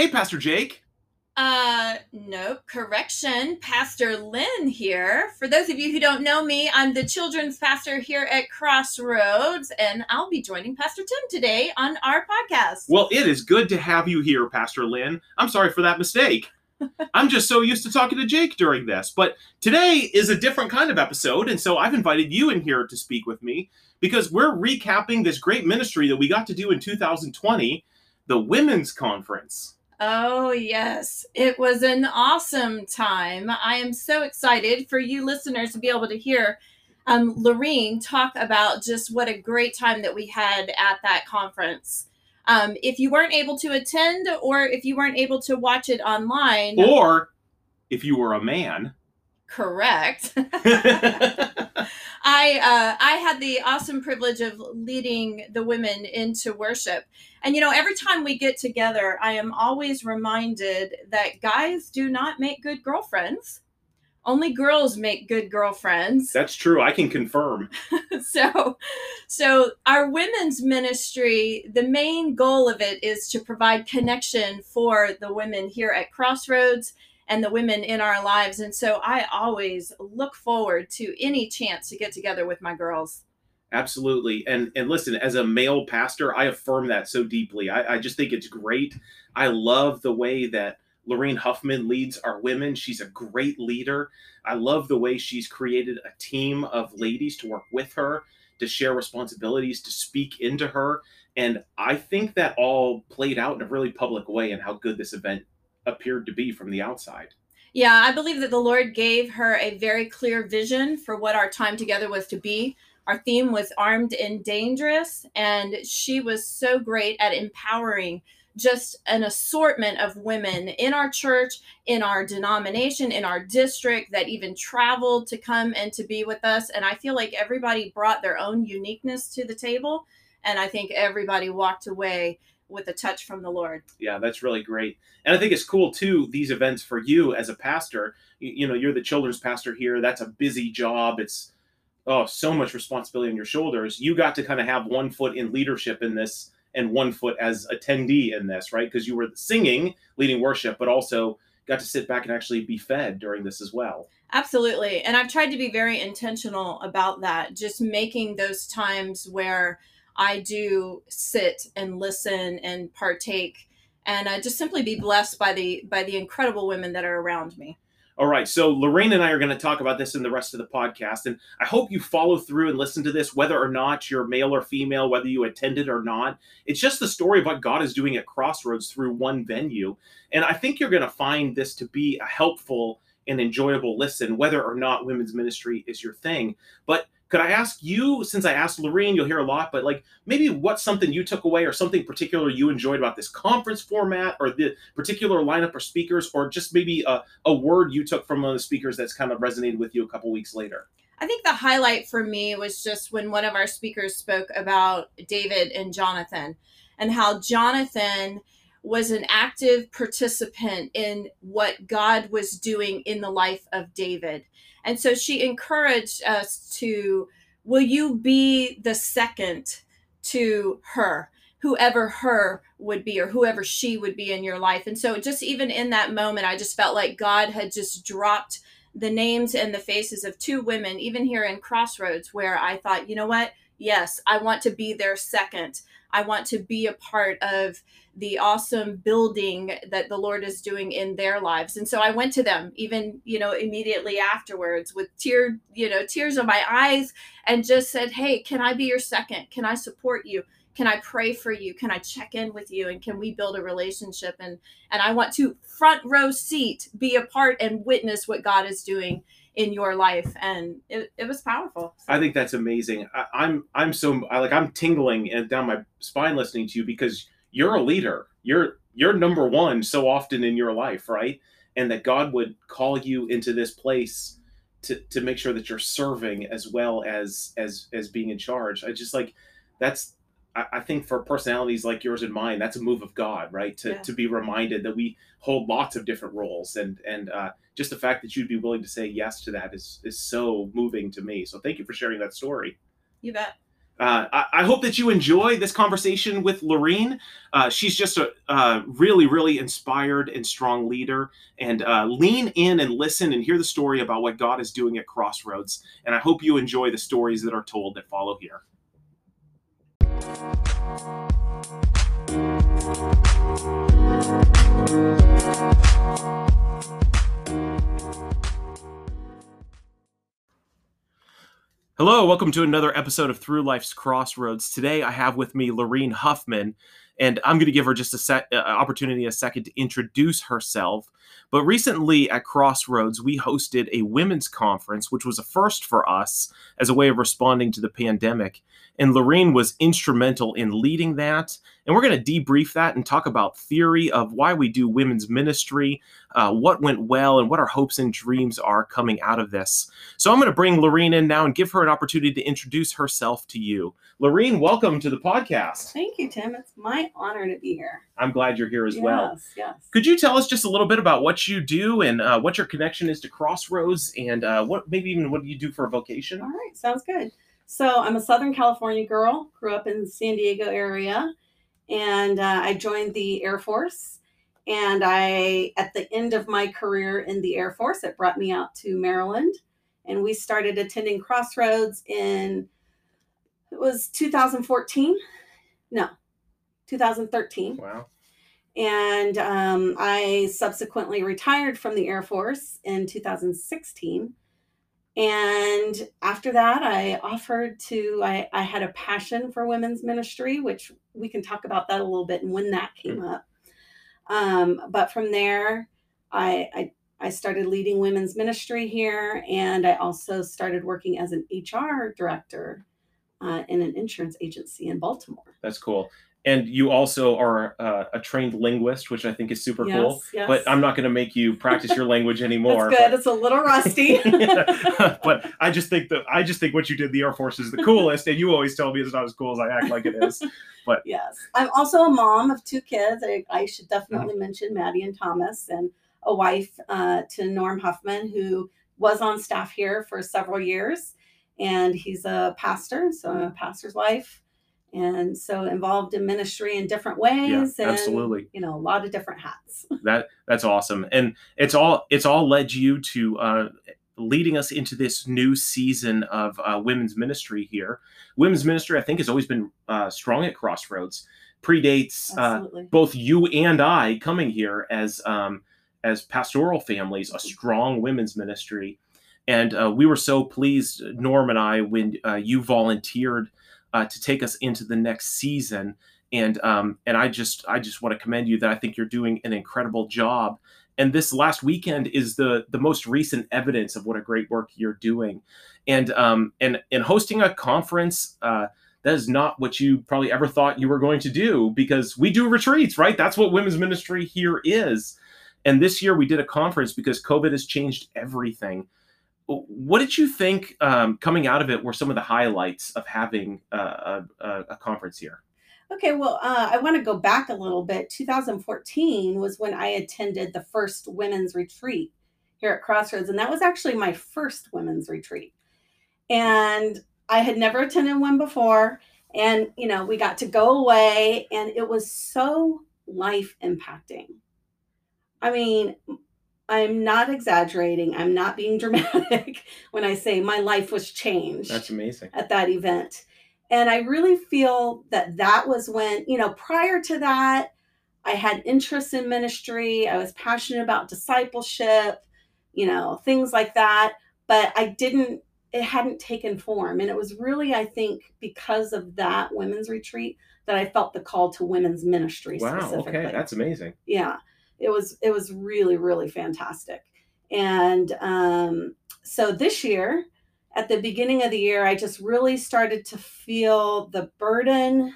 Hey, Pastor Jake. Uh, nope. Correction. Pastor Lynn here. For those of you who don't know me, I'm the children's pastor here at Crossroads, and I'll be joining Pastor Tim today on our podcast. Well, it is good to have you here, Pastor Lynn. I'm sorry for that mistake. I'm just so used to talking to Jake during this. But today is a different kind of episode, and so I've invited you in here to speak with me because we're recapping this great ministry that we got to do in 2020, the Women's Conference. Oh, yes. It was an awesome time. I am so excited for you listeners to be able to hear um, Lorene talk about just what a great time that we had at that conference. Um, if you weren't able to attend or if you weren't able to watch it online, Or if you were a man, correct. I uh, I had the awesome privilege of leading the women into worship, and you know every time we get together, I am always reminded that guys do not make good girlfriends. Only girls make good girlfriends. that's true. I can confirm. so so our women's ministry the main goal of it is to provide connection for the women here at crossroads and the women in our lives and so i always look forward to any chance to get together with my girls Absolutely. And and listen, as a male pastor, I affirm that so deeply. I, I just think it's great. I love the way that Lorraine Huffman leads our women. She's a great leader. I love the way she's created a team of ladies to work with her, to share responsibilities, to speak into her. And I think that all played out in a really public way and how good this event appeared to be from the outside. yeah i believe that the lord gave her a very clear vision for what our time together was to be our theme was armed and dangerous and she was so great at empowering just an assortment of women in our church in our denomination in our district that even traveled to come and to be with us and i feel like everybody brought their own uniqueness to the table and i think everybody walked away with a touch from the lord Yeah, that's really great. And I think it's cool too, these events for you as a pastor. You, you know, you're the children's pastor here. That's a busy job. It's oh, so much responsibility on your shoulders. You got to kind of have one foot in leadership in this and one foot as attendee in this, right? Because you were singing, leading worship, but also got to sit back and actually be fed during this as well. Absolutely. And I've tried to be very intentional about that, just making those times where I do sit and listen and partake and uh, just simply be blessed by the by the incredible women that are around me. All right, so Lorraine and I are going to talk about this in the rest of the podcast, and I hope you follow through and listen to this, whether or not you're male or female, whether you attended or not. It's just the story of what God is doing at Crossroads through one venue, and I think you're going to find this to be a helpful and enjoyable listen, whether or not women's ministry is your thing. But could I ask you, since I asked Lorraine, you'll hear a lot, but like maybe what's something you took away or something particular you enjoyed about this conference format or the particular lineup of speakers, or just maybe a, a word you took from one of the speakers that's kind of resonated with you a couple weeks later? I think the highlight for me was just when one of our speakers spoke about David and Jonathan and how Jonathan was an active participant in what God was doing in the life of David. And so she encouraged us to, will you be the second to her? Whoever her would be, or whoever she would be in your life. And so, just even in that moment, I just felt like God had just dropped the names and the faces of two women, even here in Crossroads, where I thought, you know what? Yes, I want to be their second. I want to be a part of the awesome building that the Lord is doing in their lives. And so I went to them even, you know, immediately afterwards with tear, you know, tears in my eyes and just said, "Hey, can I be your second? Can I support you? Can I pray for you? Can I check in with you and can we build a relationship and and I want to front row seat be a part and witness what God is doing in your life and it, it was powerful I think that's amazing. I, I'm I'm so I like I'm tingling and down my spine listening to you because you're a leader. You're you're number one so often in your life, right? And that God would call you into this place to to make sure that you're serving as well as as as being in charge. I just like that's I, I think for personalities like yours and mine, that's a move of God, right? To Yeah. to be reminded that we hold lots of different roles and and uh, just the fact that you'd be willing to say yes to that is is so moving to me. So thank you for sharing that story. you bet uh, I, I, hope that you enjoy this conversation with Lorene. Uh, she's just a uh, really, really inspired and strong leader. And uh, lean in and listen and hear the story about what God is doing at Crossroads. And I hope you enjoy the stories that are told that follow here. Hello, welcome to another episode of Through Life's Crossroads. Today I have with me Lorene Huffman, and I'm going to give her just a set uh, opportunity, a second to introduce herself. But recently at Crossroads, we hosted a women's conference, which was a first for us as a way of responding to the pandemic. And Lorene was instrumental in leading that. And we're going to debrief that and talk about theory of why we do women's ministry, uh, what went well, and what our hopes and dreams are coming out of this. So I'm going to bring Lorene in now and give her an opportunity to introduce herself to you. Lorene, welcome to the podcast. Thank you, Tim. It's my honor to be here. I'm glad you're here as yes, well. Yes, yes. Could you tell us just a little bit about what you do and uh, what your connection is to Crossroads and uh, what maybe even what do you do for a vocation? All right, sounds good. So I'm a Southern California girl, grew up in the San Diego area, and uh, I joined the Air Force. And I, at the end of my career in the Air Force, it brought me out to Maryland, and we started attending Crossroads in it was 2014. No, 2013. Wow. And um, I subsequently retired from the Air Force in 2016. And after that, I offered to, I, I had a passion for women's ministry, which we can talk about that a little bit and when that came up. Um, but from there, I, I, I started leading women's ministry here, and I also started working as an HR director uh, in an insurance agency in Baltimore. That's cool. And you also are uh, a trained linguist, which I think is super yes, cool. Yes. But I'm not going to make you practice your language anymore. That's good. But... It's a little rusty. but I just think that I just think what you did the Air Force is the coolest, and you always tell me it's not as cool as I act like it is. But yes, I'm also a mom of two kids. I, I should definitely mm-hmm. mention Maddie and Thomas, and a wife uh, to Norm Huffman, who was on staff here for several years and he's a pastor, so I'm a pastor's wife, and so involved in ministry in different ways. Yeah, and, absolutely. You know, a lot of different hats. that that's awesome, and it's all it's all led you to. Uh, leading us into this new season of uh, women's ministry here. Women's ministry, I think, has always been uh, strong at Crossroads. Predates uh, both you and I coming here as um, as pastoral families, a strong women's ministry. And uh, we were so pleased, Norm and I, when uh, you volunteered uh, to take us into the next season. And um, and I just I just want to commend you that I think you're doing an incredible job. And this last weekend is the the most recent evidence of what a great work you're doing. And um, and and hosting a conference uh, that is not what you probably ever thought you were going to do because we do retreats, right? That's what women's ministry here is. And this year we did a conference because COVID has changed everything what did you think um, coming out of it were some of the highlights of having a, a, conference here? Okay, well, uh, I want to go back a little bit. 2014 was when I attended the first women's retreat here at Crossroads, and that was actually my first women's retreat. And I had never attended one before, and you know, we got to go away, and it was so life impacting. I mean, I'm not exaggerating. I'm not being dramatic when I say my life was changed. That's amazing. At that event. And I really feel that that was when, you know, prior to that, I had interest in ministry. I was passionate about discipleship, you know, things like that. But I didn't, it hadn't taken form. And it was really, I think, because of that women's retreat that I felt the call to women's ministry. Wow. Okay. That's amazing. Yeah it was it was really really fantastic. And um, so this year at the beginning of the year i just really started to feel the burden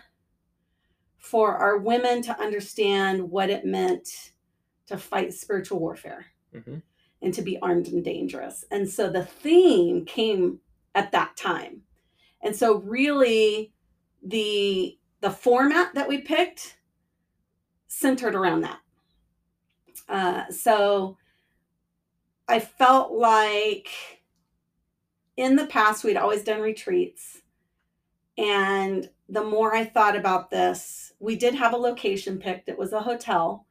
for our women to understand what it meant to fight spiritual warfare mm-hmm. and to be armed and dangerous. And so the theme came at that time. And so really the the format that we picked centered around that uh, so I felt like in the past we'd always done retreats. And the more I thought about this, we did have a location picked. It was a hotel.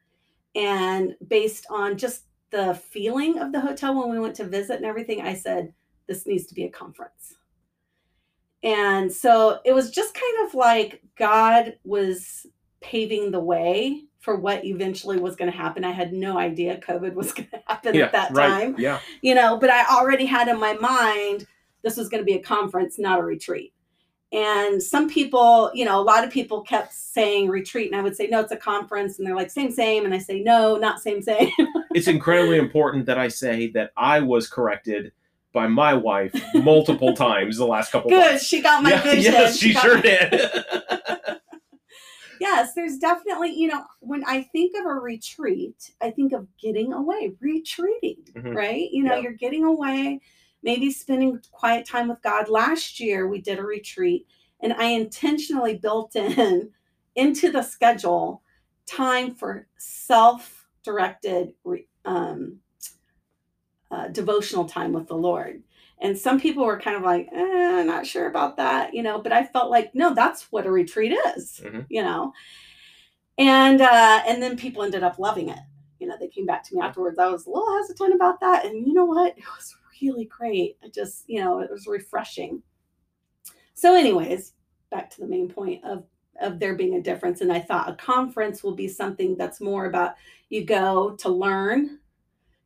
And based on just the feeling of the hotel when we went to visit and everything, I said, this needs to be a conference. And so it was just kind of like God was paving the way for what eventually was going to happen. I had no idea COVID was going to happen Yeah, at that right. time, Yeah. you know, but I already had in my mind this was going to be a conference, not a retreat. And some people, you know, a lot of people kept saying retreat, and I would say, no, it's a conference. And they're like, same, same. And I say, no, not same, same. It's incredibly important that I say that I was corrected by my wife multiple times the last couple Good. months. She got my Yeah, vision. yes, she got sure my- did. Yes, there's definitely, you know, when I think of a retreat, I think of getting away, retreating, Mhm. right? You know, Yeah. you're getting away, maybe spending quiet time with God. Last year, we did a retreat, and I intentionally built in into the schedule time for self directed um, uh, devotional time with the Lord. And some people were kind of like, eh, not sure about that, you know, but I felt like, no, that's what a retreat is, Mhm. you know. And uh, and then people ended up loving it. You know, they came back to me afterwards. I was a little hesitant about that. And you know what? It was really great. I just, you know, it was refreshing. So, anyways, back to the main point of of there being a difference. And I thought a conference will be something that's more about you go to learn.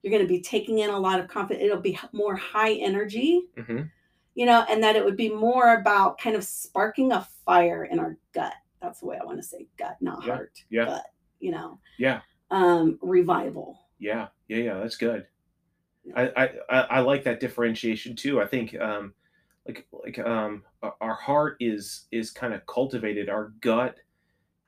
You're going to be taking in a lot of confidence. It'll be more high energy, Mhm. you know, and that it would be more about kind of sparking a fire in our gut. That's the way I want to say gut, not Yeah, heart. yeah. Gut, you know. Yeah. Um, revival. Yeah, yeah, yeah. That's good. I, I I I like that differentiation too. I think um, like like um, our- heart is is kind of cultivated. Our gut,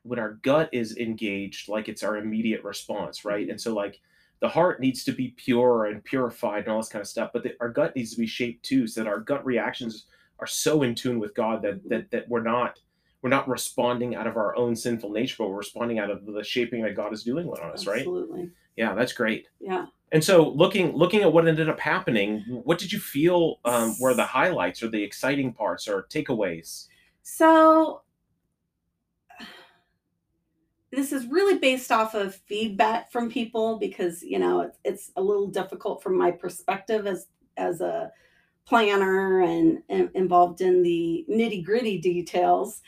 when our gut is engaged, like it's our immediate response, right? Mhm. And so like the heart needs to be pure and purified and all this kind of stuff, but the, our gut needs to be shaped too, so that our gut reactions are so in tune with God that that that we're not we're not responding out of our own sinful nature, but we're responding out of the shaping that God is doing on us, right? Absolutely. Yeah, that's great. Yeah. And so, looking looking at what ended up happening, what did you feel um, were the highlights or the exciting parts or takeaways? So this is really based off of feedback from people because you know it's, it's a little difficult from my perspective as as a planner and, and involved in the nitty gritty details.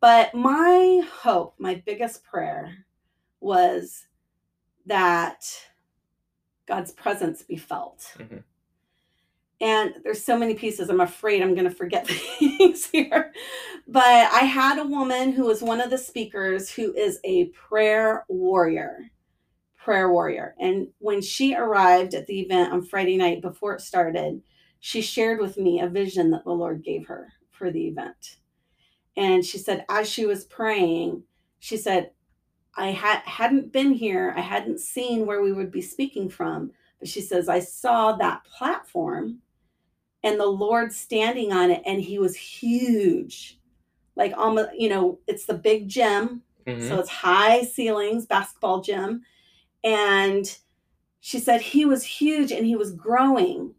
But my hope, my biggest prayer, was that God's presence be felt. Mhm. And there's so many pieces. I'm afraid I'm going to forget things here. But I had a woman who was one of the speakers who is a prayer warrior. Prayer warrior. And when she arrived at the event on Friday night before it started, she shared with me a vision that the Lord gave her for the event. And she said, as she was praying, she said, I had hadn't been here. I hadn't seen where we would be speaking from. But she says, I saw that platform and the Lord standing on it, and he was huge. Like almost, you know, it's the big gym. Mhm. So it's high ceilings, basketball gym. And she said he was huge and he was growing.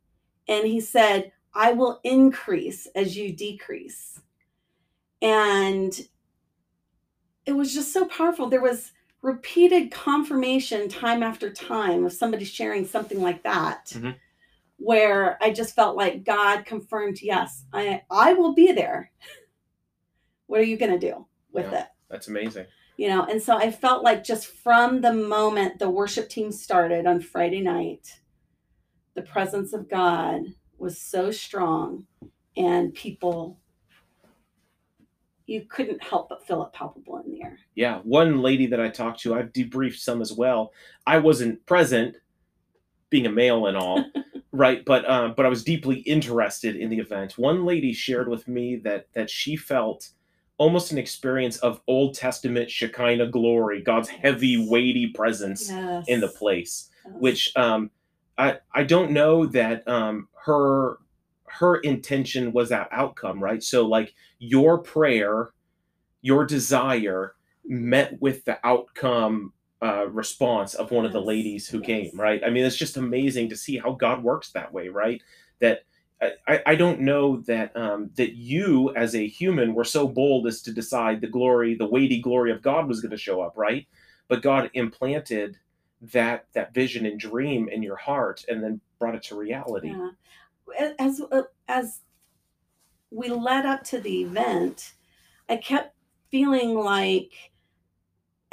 And he said, I will increase as you decrease. And it was just so powerful. There was repeated confirmation time after time of somebody sharing something like that. Mhm. Where I just felt like God confirmed, yes, I I will be there. What are you going to do with Yeah. it? That's amazing. you know and so i felt like just from the moment the worship team started on friday night the presence of god was so strong and people you couldn't help but feel it palpable in the air Yeah, one lady that I talked to, I've debriefed some as well. I wasn't present, being a male and all, right? But um, but I was deeply interested in the event. One lady shared with me that that she felt almost an experience of Old Testament Shekinah glory, God's heavy, weighty presence yes in the place. Which um, I I don't know that um, her her intention was that outcome, right? So like your prayer, your desire met with the outcome uh, response of one of the ladies who yes. came, right? I mean, it's just amazing to see how God works that way, right? That I, I don't know that um, that you as a human were so bold as to decide the glory, the weighty glory of God was going to show up, right? But God implanted that that vision and dream in your heart, and then brought it to reality. Yeah. As uh, as we led up to the event, I kept feeling like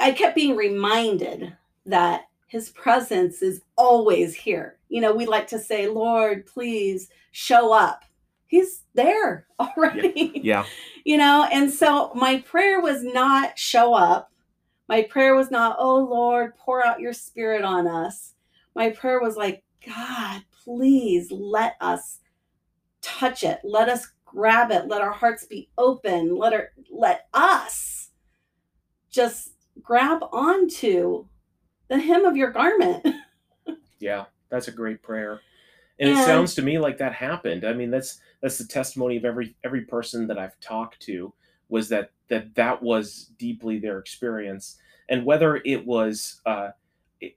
I kept being reminded that his presence is always here. You know, we like to say, Lord, please show up. He's there already. Yeah. you know, and so my prayer was not show up. My prayer was not, oh Lord, pour out your spirit on us. My prayer was like, God, please let us touch it. Let us grab it. Let our hearts be open. Let our let us just grab onto the hem of your garment. Yeah, that's a great prayer. And, it sounds to me like that happened. I mean, that's that's the testimony of every every person that I've talked to was that that that was deeply their experience. And whether it was uh,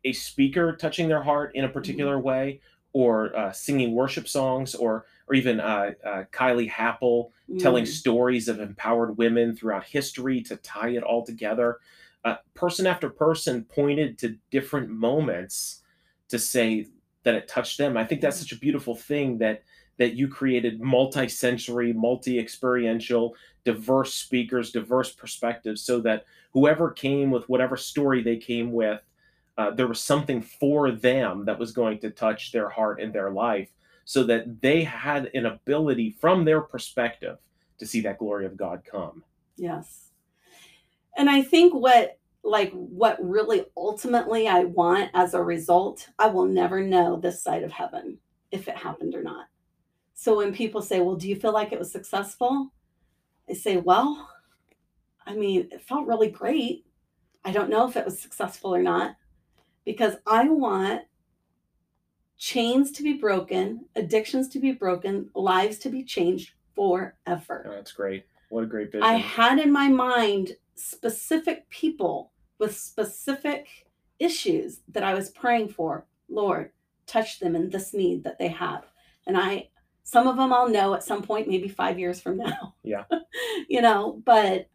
a- speaker touching their heart in a particular way, or uh, singing worship songs, or or even uh, uh, Kylie Happel telling Mm. stories of empowered women throughout history to tie it all together. Uh, person after person pointed to different moments to say that it touched them. I think that's such a beautiful thing that that you created multi-sensory, multi-experiential, diverse speakers, diverse perspectives, so that whoever came with whatever story they came with, uh, there was something for them that was going to touch their heart and their life, so that they had an ability from their perspective to see that glory of God come. Yes. And I think what like what really ultimately I want as a result, I will never know this side of heaven if it happened or not. So when people say, "Well, do you feel like it was successful?" I say, "Well, I mean, it felt really great. I don't know if it was successful or not because I want chains to be broken, addictions to be broken, lives to be changed forever." Oh, that's great. What a great vision. I had in my mind specific people with specific issues that I was praying for. Lord, touch them in this need that they have. And I, some of them I'll know at some point, maybe five years from now. Yeah. you know, but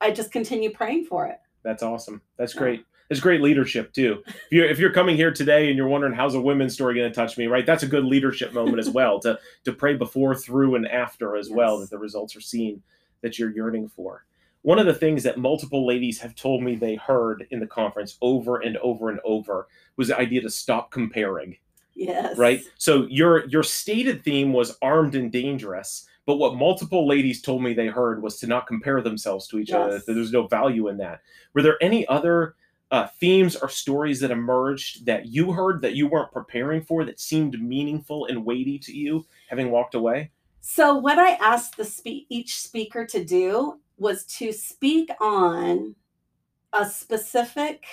I just continue praying for it. That's awesome. That's Yeah. great. It's great leadership too. If you're if you're coming here today and you're wondering how's a women's story going to touch me, right? That's a good leadership moment as well to to pray before, through, and after as well that the results are seen that you're yearning for. One of the things that multiple ladies have told me they heard in the conference over and over and over was the idea to stop comparing Yes. right? So your your stated theme was armed and dangerous but what multiple ladies told me they heard was to not compare themselves to each other that there's no value in that. Were there any other uh, themes or stories that emerged that you heard that you weren't preparing for that seemed meaningful and weighty to you having walked away? So what I asked the spe- each speaker to do was to speak on a specific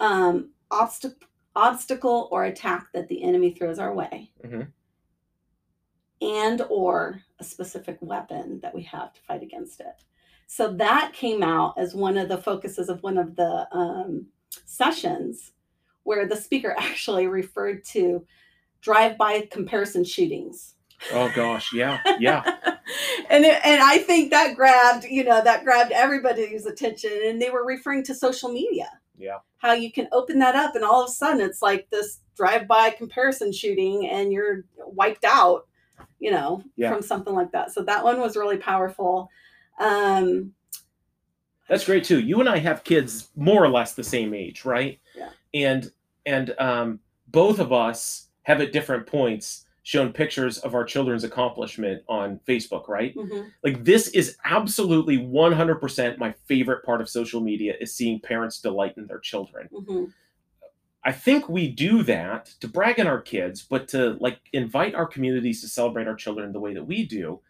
um, obstacle obstacle or attack that the enemy throws our way. Mhm. and or a specific weapon that we have to fight against it. So that came out as one of the focuses of one of the um, sessions where the speaker actually referred to drive-by comparison shootings oh gosh yeah yeah and it, and I think that grabbed you know that grabbed everybody's attention, and they were referring to social media. Yeah. How you can open that up, and all of a sudden it's like this drive-by comparison shooting, and you're wiped out, you know, Yeah. from something like that. So that one was really powerful. Um, That's great too. You and I have kids more or less the same age, right? Yeah. And and um, both of us have at different points shown pictures of our children's accomplishment on Facebook, right? mhm. Like this is absolutely 100% my favorite part of social media is seeing parents delight in their children. Mhm. I think we do that to brag on our kids, but to like invite our communities to celebrate our children the way that we do.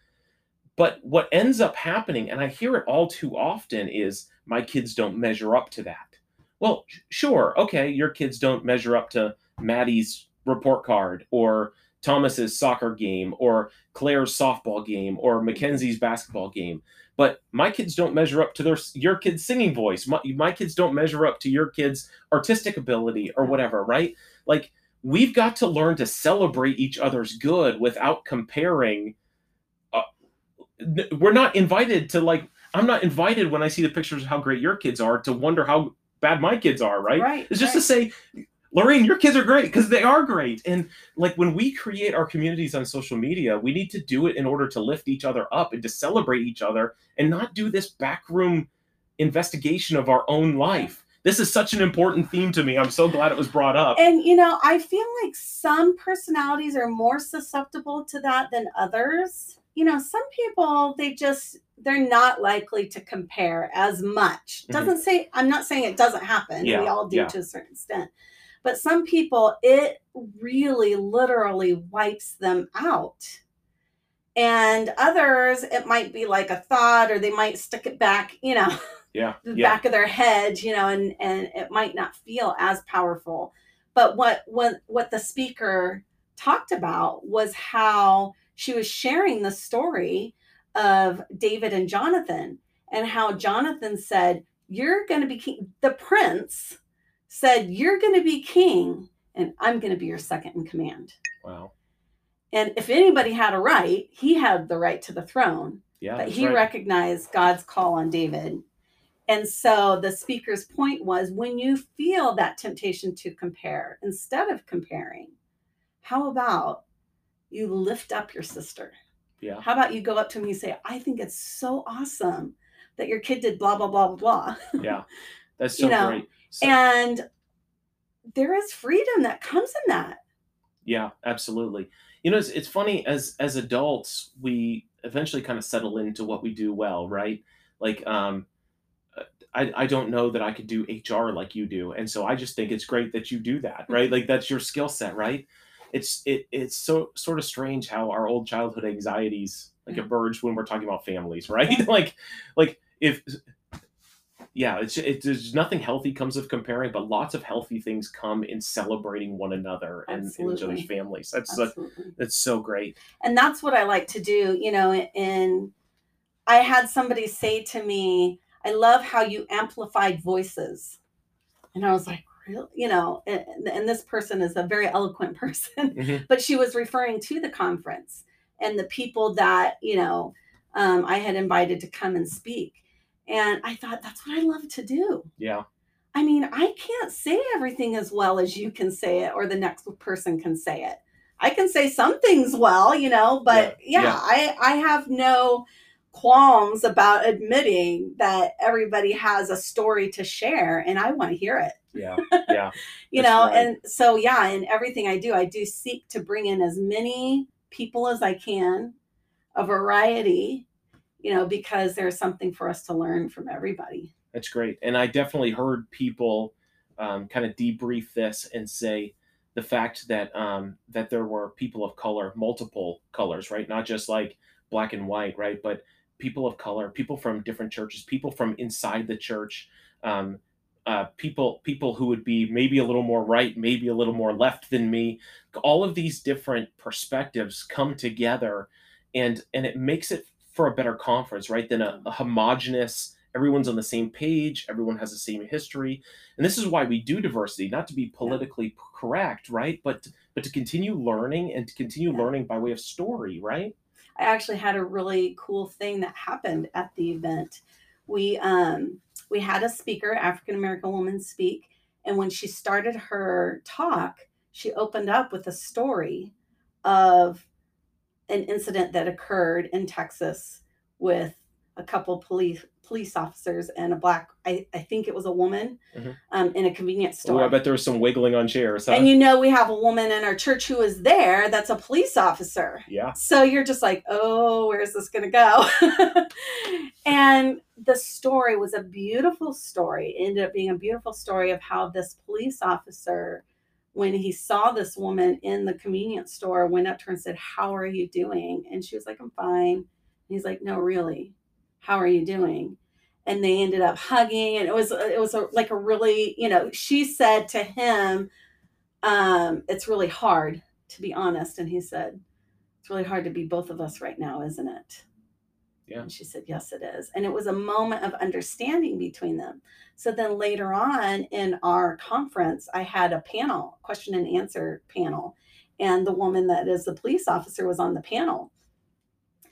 But what ends up happening, and I hear it all too often, is my kids don't measure up to that. Well, sure, okay, your kids don't measure up to Maddie's report card or Thomas's soccer game or Claire's softball game or Mackenzie's basketball game. But my kids don't measure up to their your kid's singing voice. My, my kids don't measure up to your kid's artistic ability or whatever, right? Like we've got to learn to celebrate each other's good without comparing. Uh, we're not invited to like. I'm not invited when I see the pictures of how great your kids are to wonder how bad my kids are. Right? Right. It's just right. to say, Lorraine, your kids are great because they are great. And like when we create our communities on social media, we need to do it in order to lift each other up and to celebrate each other and not do this backroom investigation of our own life. This is such an important theme to me. I'm so glad it was brought up. And you know, I feel like some personalities are more susceptible to that than others. You know, some people they just they're not likely to compare as much. Mhm. Doesn't say I'm not saying it doesn't happen. Yeah, we all do yeah. to a certain extent. But some people it really literally wipes them out. And others it might be like a thought or they might stick it back, you know, Yeah. the Yeah. back of their head, you know, and and it might not feel as powerful. But what what what the speaker talked about was how she was sharing the story of David and Jonathan and how Jonathan said, "You're going to be king." The prince said, "You're going to be king, and I'm going to be your second in command." Wow. And if anybody had a right, he had the right to the throne Yeah. but he right. recognized God's call on David. And so the speaker's point was when you feel that temptation to compare, instead of comparing, how about you lift up your sister? Yeah. How about you go up to him and you say, I think it's so awesome that your kid did blah, blah, blah, blah, blah. Yeah. That's so You know, great. So- and there is freedom that comes in that. Yeah, absolutely. You know, it's, it's funny as as adults, we eventually kind of settle into what we do well, right? Like, um, I I don't know that I could do HR like you do, and so I just think it's great that you do that, right? Like that's your skill set, right? It's it it's so sort of strange how our old childhood anxieties like Yeah. emerge when we're talking about families, right? like like if yeah, it's it, there's nothing healthy comes of comparing, but lots of healthy things come in celebrating one another and, and each other's families. That's Absolutely. that's so great. and that's what I like to do, you know. And I had somebody say to me, "I love how you amplified voices," and I was like, "Really?" You know, and, and this person is a very eloquent person, Mhm. but she was referring to the conference and the people that you know um, I had invited to come and speak, and I thought that's what I love to do. Yeah, I mean, I can't say everything as well as you can say it or the next person can say it. I can say some things well, you know, but Yeah, yeah, yeah. I I have no qualms about admitting that everybody has a story to share and I want to hear it. yeah, yeah, You That's know, right. and so yeah, in everything I do, I do seek to bring in as many people as I can, a variety, you know, because there's something for us to learn from everybody. that's great. And I definitely heard people um, kind of debrief this and say the fact that um, that there were people of color, multiple colors, right? Not just like black and white, right? But people of color, people from different churches, people from inside the church, um, uh, people people who would be maybe a little more right, maybe a little more left than me. All of these different perspectives come together, and and it makes it for a better conference, right? Than a, a homogenous. Everyone's on the same page. Everyone has the same history, and this is why we do diversity, not to be politically correct, right? But but to continue learning and to continue learning by way of story, right? I actually had a really cool thing that happened at the event. We um we had a speaker, African American woman speak, and when she started her talk, she opened up with a story of an incident that occurred in Texas with a couple police police officers and a black I, I think it was a woman Mhm. um, in a convenience store. Oh, I bet there was some wiggling on chairs. Huh? And you know, we have a woman in our church who is there that's a police officer. yeah, So you're just like, oh, where's this going to go? and the story was a beautiful story. It ended up being a beautiful story of how this police officer, when he saw this woman in the convenience store, went up to her and said, How are you doing? And she was like, I'm fine. And he's like, No, really. How are you doing? And they ended up hugging, and it was it was a, like a really, you know, she said to him, um, "It's really hard to be honest," and he said, it's really hard to be both of us right now, isn't it? Yeah. And she said, Yes, it is. And it was a moment of understanding between them. So then later on in our conference, I had a panel, question and answer panel. And the woman that is the police officer was on the panel.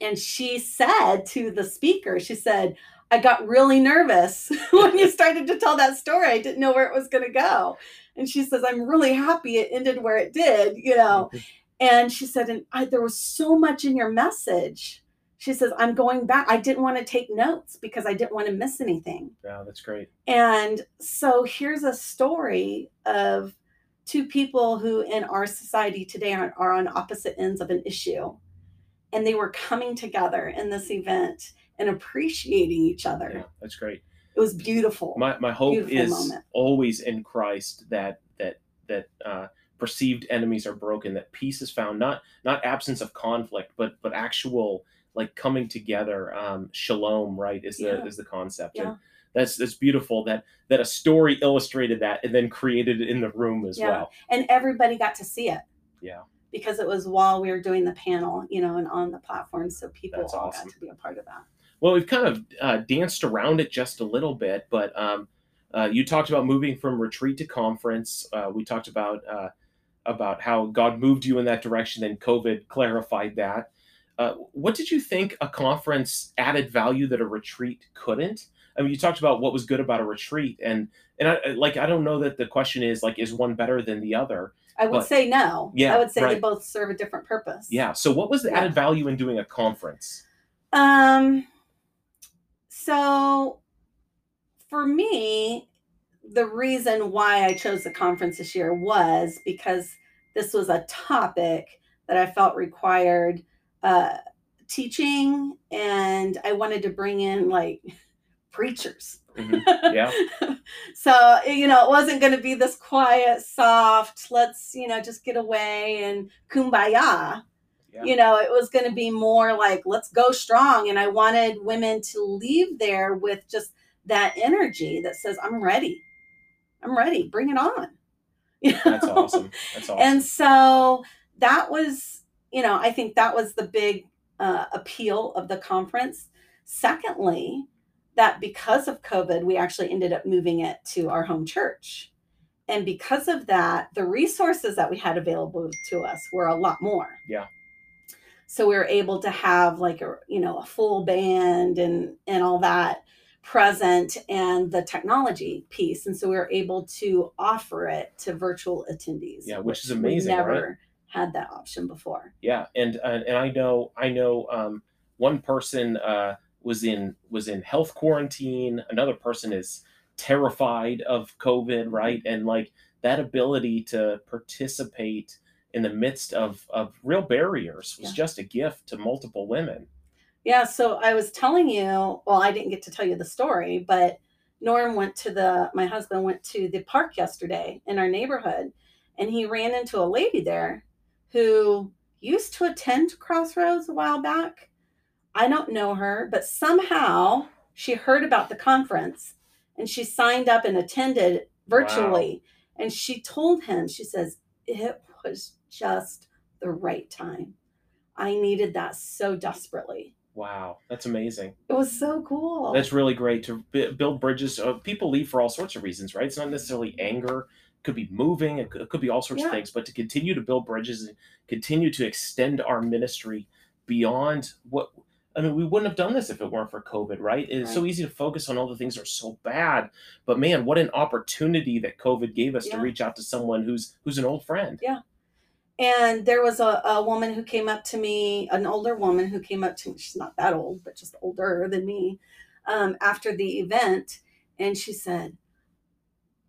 And she said to the speaker, She said, I got really nervous when you started to tell that story. I didn't know where it was going to go. And she says, I'm really happy it ended where it did, you know. Mm-hmm. And she said, and I, there was so much in your message. She says, I'm going back. I didn't want to take notes because I didn't want to miss anything. Yeah, that's great. And so here's a story of two people who in our society today are, are on opposite ends of an issue. And they were coming together in this event and appreciating each other. Yeah, that's great. It was beautiful. My my hope Beautiful is moment. always in Christ that that that uh, perceived enemies are broken, that peace is found, not not absence of conflict, but but actual like coming together. Um, shalom, right, is the Yeah. is the concept. Yeah. And that's that's beautiful that that a story illustrated that and then created it in the room as Yeah. well. and everybody got to see it. Yeah. Because it was while we were doing the panel, you know, and on the platform. So people That's all awesome. got to be a part of that. Well, we've kind of uh, danced around it just a little bit, but um, uh, you talked about moving from retreat to conference. Uh, we talked about uh, about how God moved you in that direction, and COVID clarified that. Uh, what did you think a conference added value that a retreat couldn't? I mean, you talked about what was good about a retreat, and and I, like I don't know that the question is like is one better than the other? I would But- say no. Yeah, I would say they both serve a different purpose. Yeah. So, what was the Yeah. added value in doing a conference? Um so for me, the reason why I chose the conference this year was because this was a topic that I felt required uh teaching and I wanted to bring in like preachers. Mhm. Yeah. so, you know, it wasn't going to be this quiet, soft, let's, you know, just get away and kumbaya Yeah. you know it was going to be more like let's go strong and i wanted women to leave there with just that energy that says i'm ready i'm ready bring it on You That's awesome. That's awesome. and so that was you know i think that was the big uh, appeal of the conference secondly that because of covid we actually ended up moving it to our home church and because of that the resources that we had available to us were a lot more Yeah. so we were able to have like a you know a full band and and all that present and the technology piece and so we were able to offer it to virtual attendees Yeah, which is amazing, never right? Had that option before. Yeah and and, and i know i know um, one person uh, was in was in health quarantine another person is terrified of covid right? And like that ability to participate in the midst of of real barriers was Yeah. just a gift to multiple women. Yeah, so I was telling you, well, I didn't get to tell you the story, but Norm went to the, my husband went to the park yesterday in our neighborhood, and he ran into a lady there who used to attend Crossroads a while back. I don't know her, but somehow she heard about the conference and she signed up and attended virtually. And she told him, she says, it was just the right time. I needed that so desperately. wow that's amazing It was so cool. That's really great to b- build bridges. Uh, people leave for all sorts of reasons, right? It's not necessarily anger. Could be moving. It could, it could be all sorts of things. But to continue to build bridges and continue to extend our ministry beyond what I mean, we wouldn't have done this if it weren't for COVID, right? It's so easy to focus on all the things that are so bad. But man, what an opportunity that COVID gave us to reach out to someone who's who's an old friend. Yeah. And there was a, a woman who came up to me, an older woman who came up to me. She's not that old, but just older than me um, after the event. And she said,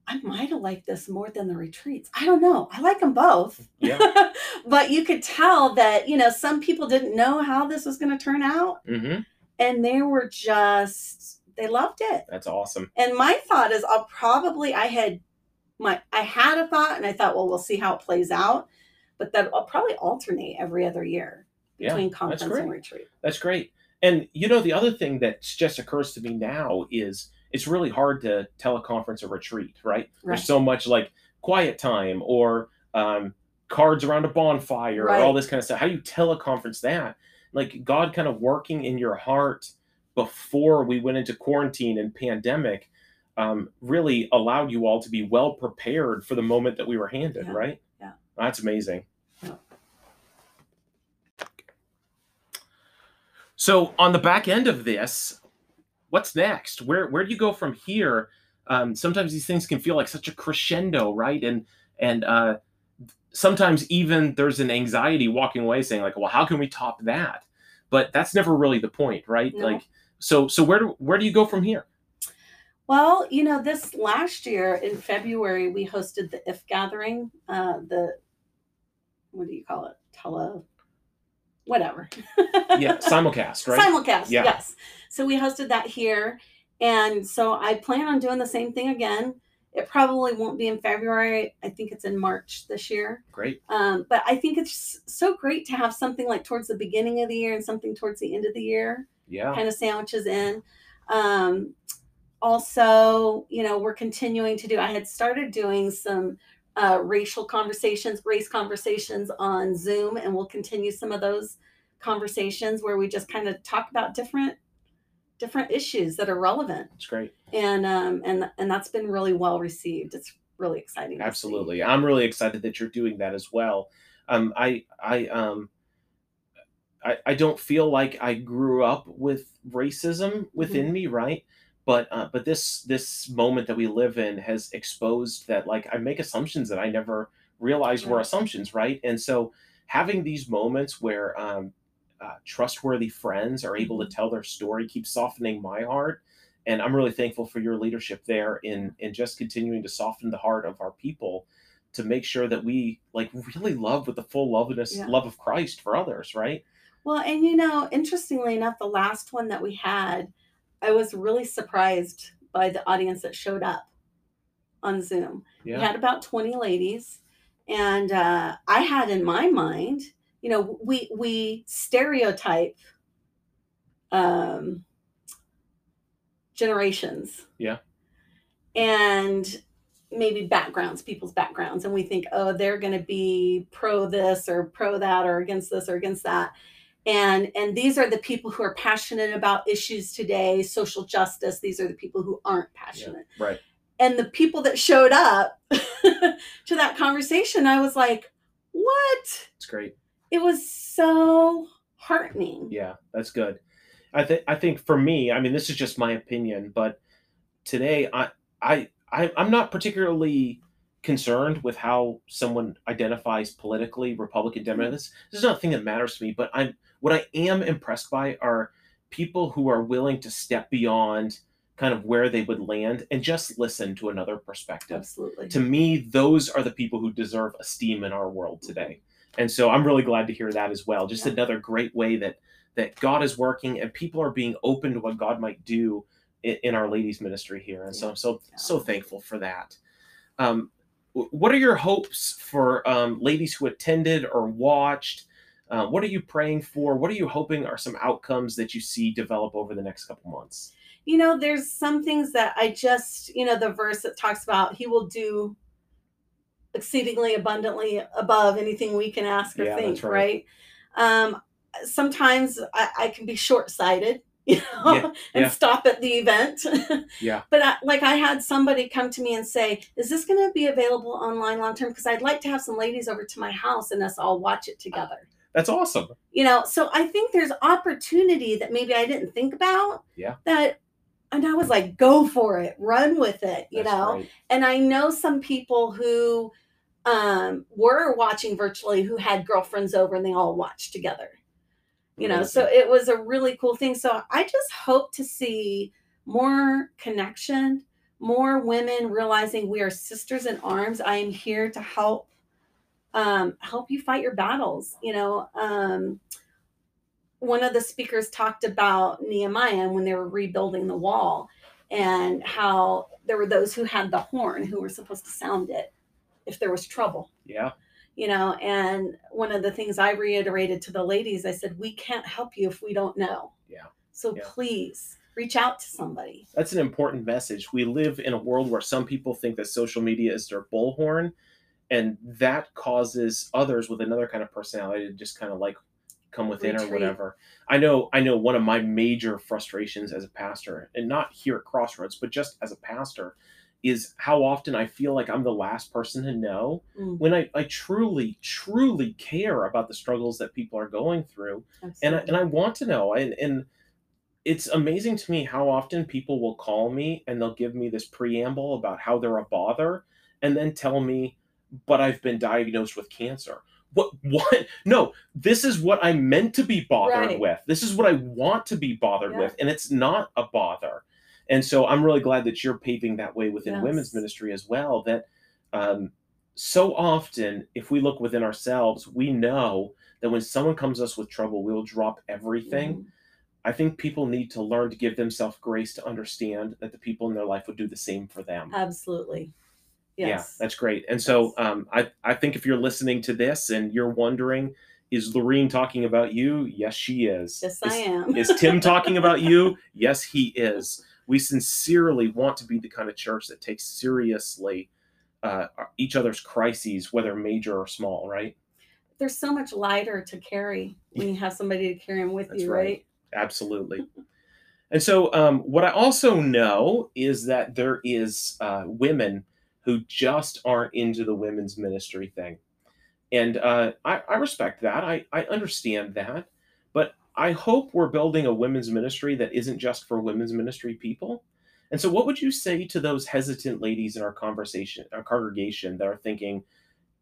I might have liked this more than the retreats. I don't know. I like them both. Yeah. but you could tell that, you know, some people didn't know how this was going to turn out. hmm And they were just, they loved it. That's awesome. And my thought is, I'll probably, I had my, I had a thought and I thought, well, we'll see how it plays out. But that I'll probably alternate every other year between that's conference and retreat. That's great. And you know, the other thing that just occurs to me now is it's really hard to teleconference a retreat, right? Right. There's so much like quiet time or um, cards around a bonfire or all this kind of stuff. How do you teleconference that? like God kind of working in your heart before we went into quarantine and pandemic um, really allowed you all to be well prepared for the moment that we were handed, Yeah. right? Yeah. That's amazing. Yeah. So on the back end of this, what's next? Where where do you go from here? Um, sometimes these things can feel like such a crescendo, right? And and uh, sometimes even there's an anxiety walking away saying like, well, how can we top that? But that's never really the point, right? No. Like so so where do where do you go from here? Well, you know, this last year in February, we hosted the IF gathering, uh, the, what do you call it? Tele, whatever. Yeah, simulcast, right? Simulcast, Yeah. yes. So we hosted that here. And so I plan on doing the same thing again. It probably won't be in February. I think it's in March this year. Great. Um, but I think it's so great to have something like towards the beginning of the year and something towards the end of the year Yeah. kind of sandwiches in. Um, also, you know, we're continuing to do, I had started doing some uh, racial conversations, race conversations on Zoom, and we'll continue some of those conversations where we just kind of talk about different different issues that are relevant It's great. and um and and that's been really well received it's really exciting. Absolutely. I'm really excited that you're doing that as well. Um, I, I, um, I, I don't feel like I grew up with racism within me, right? But, uh, but this, this moment that we live in has exposed that, like, I make assumptions that I never realized were assumptions, right? And so having these moments where, um, uh, trustworthy friends are able to tell their story keeps softening my heart and I'm really thankful for your leadership there in in just continuing to soften the heart of our people to make sure that we like really love with the full loveness Yeah. love of Christ for others, right? Well, and you know, interestingly enough, the last one that we had, I was really surprised by the audience that showed up on Zoom. Yeah. We had about 20 ladies. And uh, I had in my mind, you know, we we stereotype um, generations. Yeah. And maybe backgrounds, people's backgrounds. And we think, oh, they're going to be pro this or pro that or against this or against that. And and these are the people who are passionate about issues today, social justice. These are the people who aren't passionate Right. and the people that showed up to that conversation, I was like, what? It's great. It was so heartening. Yeah, that's good. I think I think for me, I mean, this is just my opinion, but today I I, I I'm not particularly concerned with how someone identifies politically, Republican, Democrat. This, this is not a thing that matters to me. But I'm what I am impressed by are people who are willing to step beyond kind of where they would land and just listen to another perspective Absolutely. to me those are the people who deserve esteem in our world today and so i'm really glad to hear that as well just Yeah. another great way that that god is working and people are being open to what god might do in, in our ladies ministry here and so i'm so Yeah. so thankful for that um, what are your hopes for um, ladies who attended or watched uh, what are you praying for what are you hoping are some outcomes that you see develop over the next couple months you know, there's some things that I just, you know, the verse that talks about he will do exceedingly abundantly above anything we can ask or Yeah, think, right. right? Um, sometimes I, I can be short sighted, you know, Yeah, and yeah. stop at the event. Yeah. But I, like I had somebody come to me and say, "Is this going to be available online long term? Because I'd like to have some ladies over to my house and us all watch it together." that's awesome You know, so I think there's opportunity that maybe I didn't think about. Yeah. That, and I was like, "Go for it, run with it," you That's know. great. And I know some people who um, were watching virtually who had girlfriends over and they all watched together. You know, so it was a really cool thing. So I just hope to see more connection, more women realizing we are sisters in arms. I am here to help um, help you fight your battles. You know, um, one of the speakers talked about Nehemiah when they were rebuilding the wall and how there were those who had the horn who were supposed to sound it if there was trouble yeah you know and one of the things i reiterated to the ladies i said we can't help you if we don't know Yeah. so Yeah. please reach out to somebody that's an important message. We live in a world where some people think that social media is their bullhorn, and that causes others with another kind of personality to just kind of like come within or whatever. I know I know one of my major frustrations as a pastor, and not here at Crossroads, but just as a pastor, is how often I feel like I'm the last person to know Mm, when I, I truly, truly care about the struggles that people are going through. And I, and I want to know. And and it's amazing to me how often people will call me and they'll give me this preamble about how they're a bother and then tell me, but I've been diagnosed with cancer. What what no, this is what I'm meant to be bothered Right. with. This is what I want to be bothered Yeah. with. And it's not a bother. And so I'm really glad that you're paving that way within Yes. women's ministry as well. That um, so often, if we look within ourselves, we know that when someone comes us with trouble, we'll drop everything. Mhm. I think people need to learn to give themselves grace to understand that the people in their life would do the same for them. Absolutely. Yes. Yeah, that's great. And so um, I, I think if you're listening to this and you're wondering, is Lorene talking about you? Yes, she is. yes, is, I am. is Tim talking about you? Yes, he is. We sincerely want to be the kind of church that takes seriously uh, each other's crises, whether major or small, right? There's so much lighter to carry when you have somebody to carry them with That's you, right. right? Absolutely. And so, um, what I also know is that there is uh, women who just aren't into the women's ministry thing, and uh, I, I respect that. I, I understand that, I hope we're building a women's ministry that isn't just for women's ministry people. And so, what would you say to those hesitant ladies in our conversation, our congregation, that are thinking,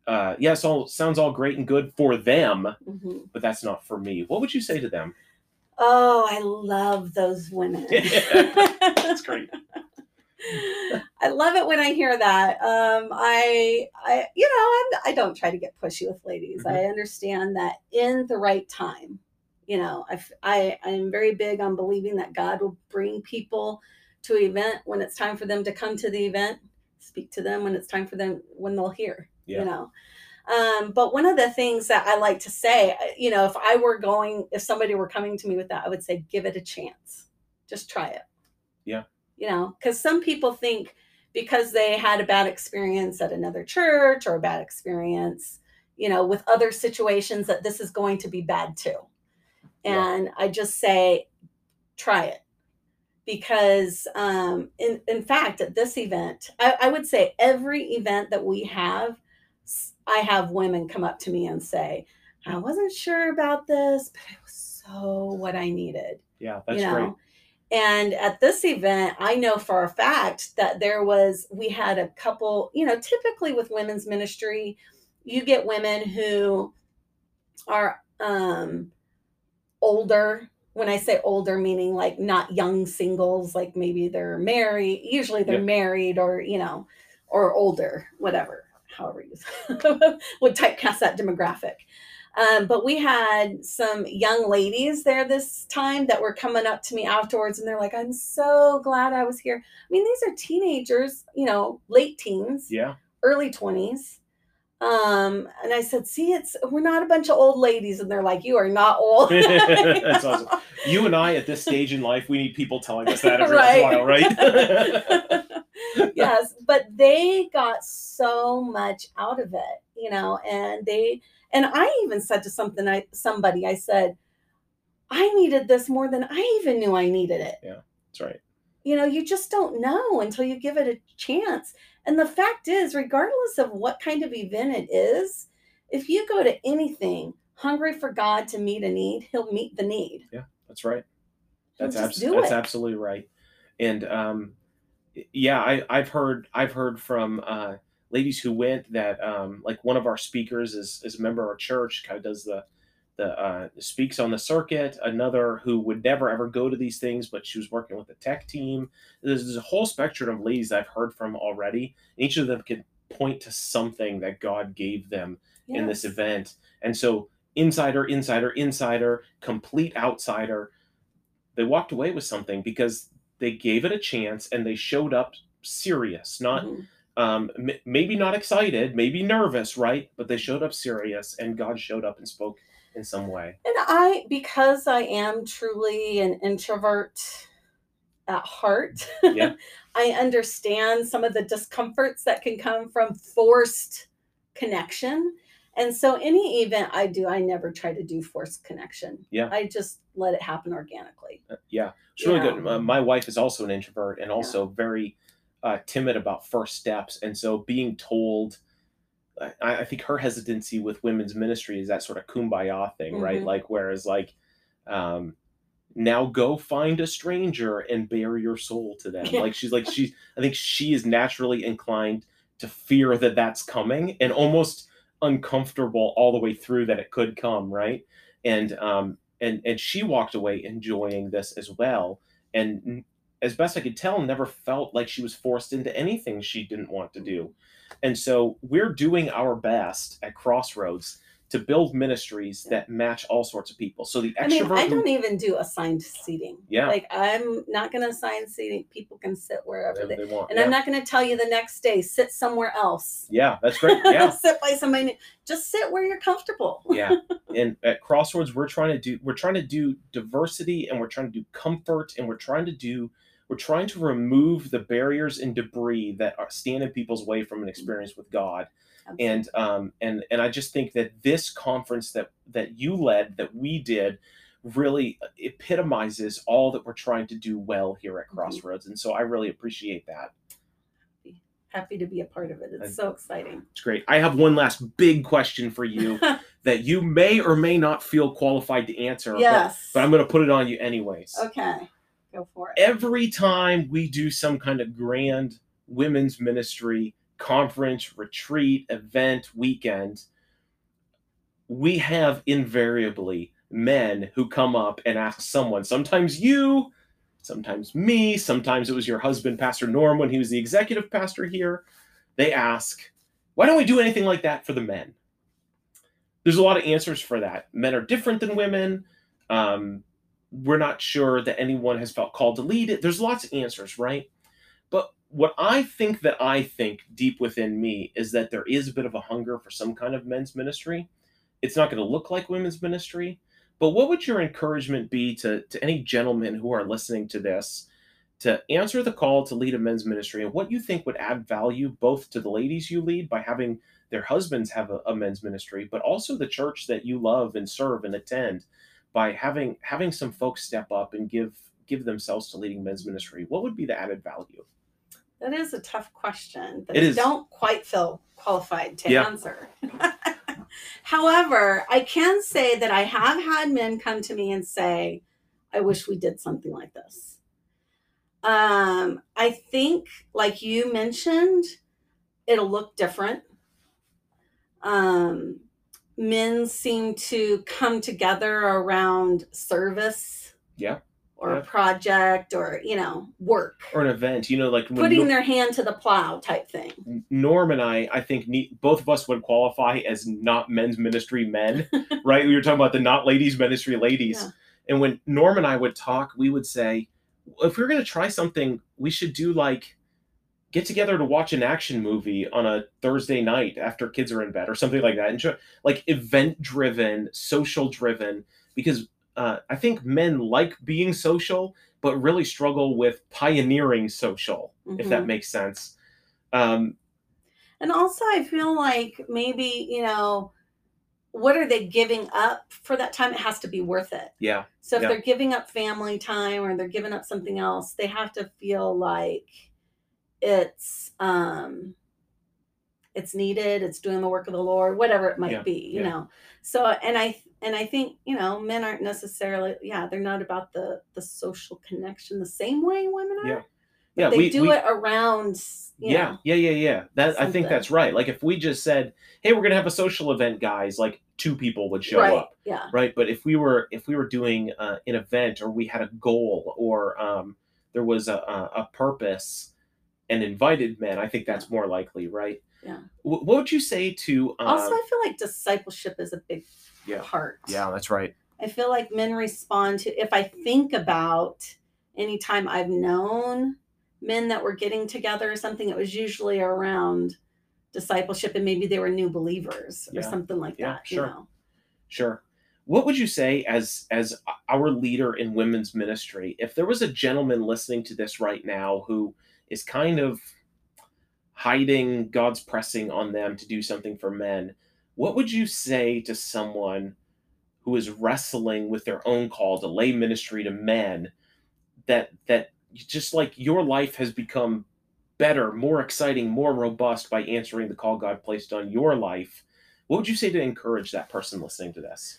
uh, "Yes, all sounds all great and good for them, Mhm. but that's not for me"? What would you say to them? Oh, I love those women. That's great. I love it when I hear that. Um, I, I, you know, I'm, I don't try to get pushy with ladies. Mhm. I understand that in the right time, you know, I I am very big on believing that God will bring people to an event when it's time for them to come to the event, speak to them when it's time for them, when they'll hear, Yeah. you know. Um, but one of the things that I like to say, uh, you know, if I were going, if somebody were coming to me with that, I would say, give it a chance. Just try it. Yeah. You know, because some people think because they had a bad experience at another church or a bad experience, you know, with other situations that this is going to be bad too. Yeah. And I just say, try it. Because um, in, in fact, at this event, I, I would say every event that we have, I have women come up to me and say, I wasn't sure about this, but it was so what I needed Yeah, that's you know great. and at this event i know for a fact that there was we had a couple you know typically with women's ministry you get women who are um older when i say older meaning like not young singles like maybe they're married usually they're Yeah. married or you know or older whatever however you would typecast that demographic um, but we had some young ladies there this time that were coming up to me afterwards and they're like, I'm so glad I was here. I mean, these are teenagers, you know, late teens, Yeah, early 20s. Um, and I said, see, it's we're not a bunch of old ladies. And they're like, you are not old. That's awesome. you and I at this stage in life, we need people telling us that every Right. while, right? yes, but they got so much out of it, you know, and they and I even said to something I somebody I said I needed this more than I even knew I needed it. Yeah, that's right. You know, you just don't know until you give it a chance. And the fact is, regardless of what kind of event it is, if you go to anything hungry for God to meet a need, he'll meet the need. Yeah that's right. That's abs- that's absolutely right. And um, yeah, I, I've heard I've heard from uh, ladies who went that um, like one of our speakers is is a member of our church, kind of does the the uh, speaks on the circuit. Another who would never ever go to these things, but she was working with the tech team. There's, there's a whole spectrum of ladies I've heard from already. Each of them can point to something that God gave them in this event. And so, insider, insider, insider, complete outsider, they walked away with something because they gave it a chance and they showed up serious, not Mhm. um, m- maybe not excited, maybe nervous, right? But they showed up serious, and God showed up and spoke in some way. And I, because I am truly an introvert at heart, Yeah. I understand some of the discomforts that can come from forced connection. And so any event I do, I never try to do forced connection. Yeah. I just let it happen organically. Uh, yeah, it's really Yeah. good. Uh, my wife is also an introvert and also very uh, timid about first steps, and so being told, I, I think her hesitancy with women's ministry is that sort of kumbaya thing, right? Mhm. Like, whereas like, um, now go find a stranger and bare your soul to them. Yeah. Like she's like she's. I think she is naturally inclined to fear that that's coming and almost uncomfortable all the way through that it could come, right? And um, and and she walked away enjoying this as well and as best i could tell never felt like she was forced into anything she didn't want to do and so we're doing our best at crossroads to build ministries that match all sorts of people so the extrovert. I mean, I don't even do assigned seating. Yeah. Like I'm not going to assign seating. People can sit wherever they, they. they want And yeah. I'm not going to tell you the next day sit somewhere else. yeah that's great yeah sit by somebody. new. Just sit where you're comfortable. yeah and at crossroads we're trying to do we're trying to do diversity and we're trying to do comfort and we're trying to do we're trying to remove the barriers and debris that are stand in people's way from an experience with god and um and and i just think that this conference that that you led that we did really epitomizes all that we're trying to do well here at Mhm. crossroads and so i really appreciate that happy to be a part of it. It's I- so exciting. it's great i have one last big question for you that you may or may not feel qualified to answer but- yes. but i'm going to put it on you anyways okay. Go for it. every time we do some kind of grand women's ministry conference, retreat, event, weekend, we have invariably men who come up and ask someone, sometimes you, sometimes me, sometimes it was your husband, Pastor Norm, when he was the executive pastor here. They ask, why don't we do anything like that for the men? There's a lot of answers for that. Men are different than women. Um, we're not sure that anyone has felt called to lead it. There's lots of answers, right? But what I think that I think deep within me is that there is a bit of a hunger for some kind of men's ministry. It's not going to look like women's ministry. But what would your encouragement be to, to any gentlemen who are listening to this to answer the call to lead a men's ministry and what you think would add value both to the ladies you lead by having their husbands have a, a men's ministry, but also the church that you love and serve and attend by having having some folks step up and give give themselves to leading men's ministry? What would be the added value? That is a tough question that It I is. don't quite feel qualified to Yeah. answer. However, I can say that I have had men come to me and say, I wish we did something like this. Um, I think, like you mentioned, it'll look different. Um, men seem to come together around service. Yeah. Or Yeah. a project or, you know, work. Or an event, you know, like Putting their hand to the plow type thing. Norm and I, I think ne- both of us would qualify as not men's ministry men, right? We were talking about the not ladies ministry ladies. Yeah. And when Norm and I would talk, we would say, if we are going to try something, we should do like get together to watch an action movie on a Thursday night after kids are in bed or something like that. And ju- like event driven, social driven, because uh, I think men like being social, but really struggle with pioneering social, if that Mhm. makes sense. Um, And also, I feel like maybe, you know, what are they giving up for that time? It has to be worth it. yeah. So if Yeah. they're giving up family time or they're giving up something else, they have to feel like it's um it's needed, it's doing the work of the Lord, whatever it might Yeah, be, you yeah. know. So and I and I think, you know, men aren't necessarily yeah, they're not about the the social connection the same way women are. Yeah. Yeah, they we do we, it around yeah, know, yeah, yeah, yeah. That I think that's right. Like if we just said, "Hey, we're gonna have a social event, guys," like two people would show right. up, Yeah. right? But if we were if we were doing uh, an event or we had a goal or um, there was a, a a purpose and invited men, I think that's more likely, right? Yeah. Wh- what would you say to? Um, also i feel like discipleship is a big Yeah. part Yeah, that's right. i feel like men respond to if i think about any time i've known men that were getting together or something it was usually around discipleship and maybe they were new believers or Yeah. something like Yeah, that sure. you know Sure. What would you say as as our leader in women's ministry, if there was a gentleman listening to this right now who is kind of hiding God's pressing on them to do something for men, what would you say to someone who is wrestling with their own call to lay ministry to men that that just like your life has become better, more exciting, more robust by answering the call God placed on your life? What would you say to encourage that person listening to this?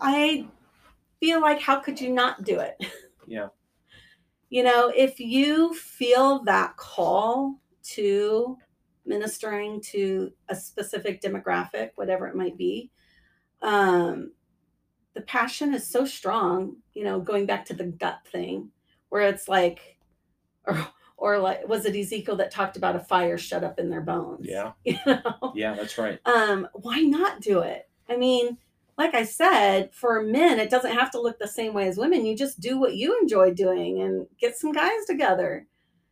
I feel like how could you not do it? Yeah. You know, if you feel that call to ministering to a specific demographic, whatever it might be, um, the passion is so strong, you know, going back to the gut thing, where it's like, or, or like, was it Ezekiel that talked about a fire shut up in their bones? Yeah. You know? Yeah, that's right. um, why not do it? I mean, like I said, for men, it doesn't have to look the same way as women. You just do what you enjoy doing and get some guys together,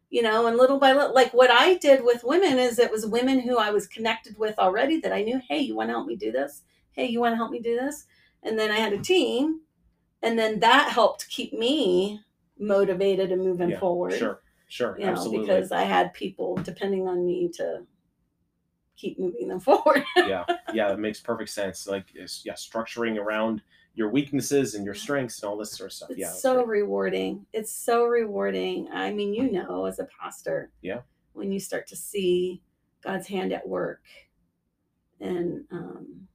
you know, and little by little, like what I did with women is it was women who I was connected with already that I knew, hey, you want to help me do this? Hey, you want to help me do this? And then I had a team, and then that helped keep me motivated and moving Yeah, forward. Sure, sure, You know, absolutely. because I had people depending on me to keep moving them forward. yeah, yeah, that makes perfect sense. Like, it's, yeah, structuring around your weaknesses and your strengths and all this sort of stuff. It's yeah, so great. rewarding. It's so rewarding. I mean, you know, as a pastor, Yeah. when you start to see God's hand at work and um,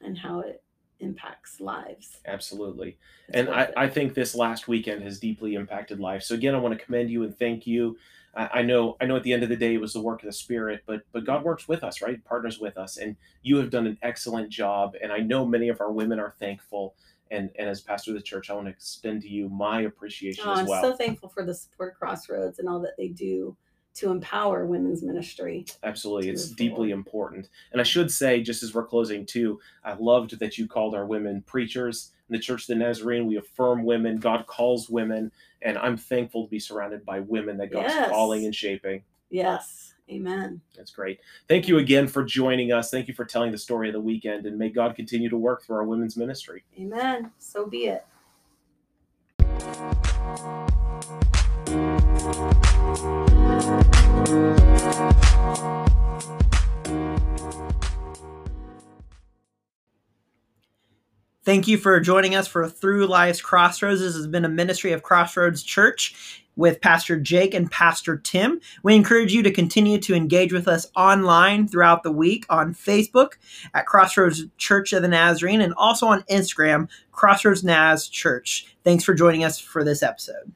and how it impacts lives. absolutely. It's and I, it. I think this last weekend has deeply impacted life. So again, I want to commend you and thank you. I, I know, I know. At the end of the day, it was the work of the Spirit, but but God works with us, right? Partners with us, and you have done an excellent job. And I know many of our women are thankful. And and as pastor of the church, I want to extend to you my appreciation Oh, as I'm so thankful for the support of Crossroads and all that they do to empower women's ministry. Absolutely. It's deeply important. And I should say, just as we're closing too, I loved that you called our women preachers. In the Church of the Nazarene, we affirm women. God calls women. And I'm thankful to be surrounded by women that God's Yes. calling and shaping. Yes. Amen. That's great. Thank you again for joining us. Thank you for telling the story of the weekend. And may God continue to work through our women's ministry. Amen. So be it. Thank you for joining us for Through Life's Crossroads. This has been a ministry of Crossroads Church with Pastor Jake and Pastor Tim. We encourage you to continue to engage with us online throughout the week on Facebook at Crossroads Church of the Nazarene and also on Instagram, Crossroads Naz Church. Thanks for joining us for this episode.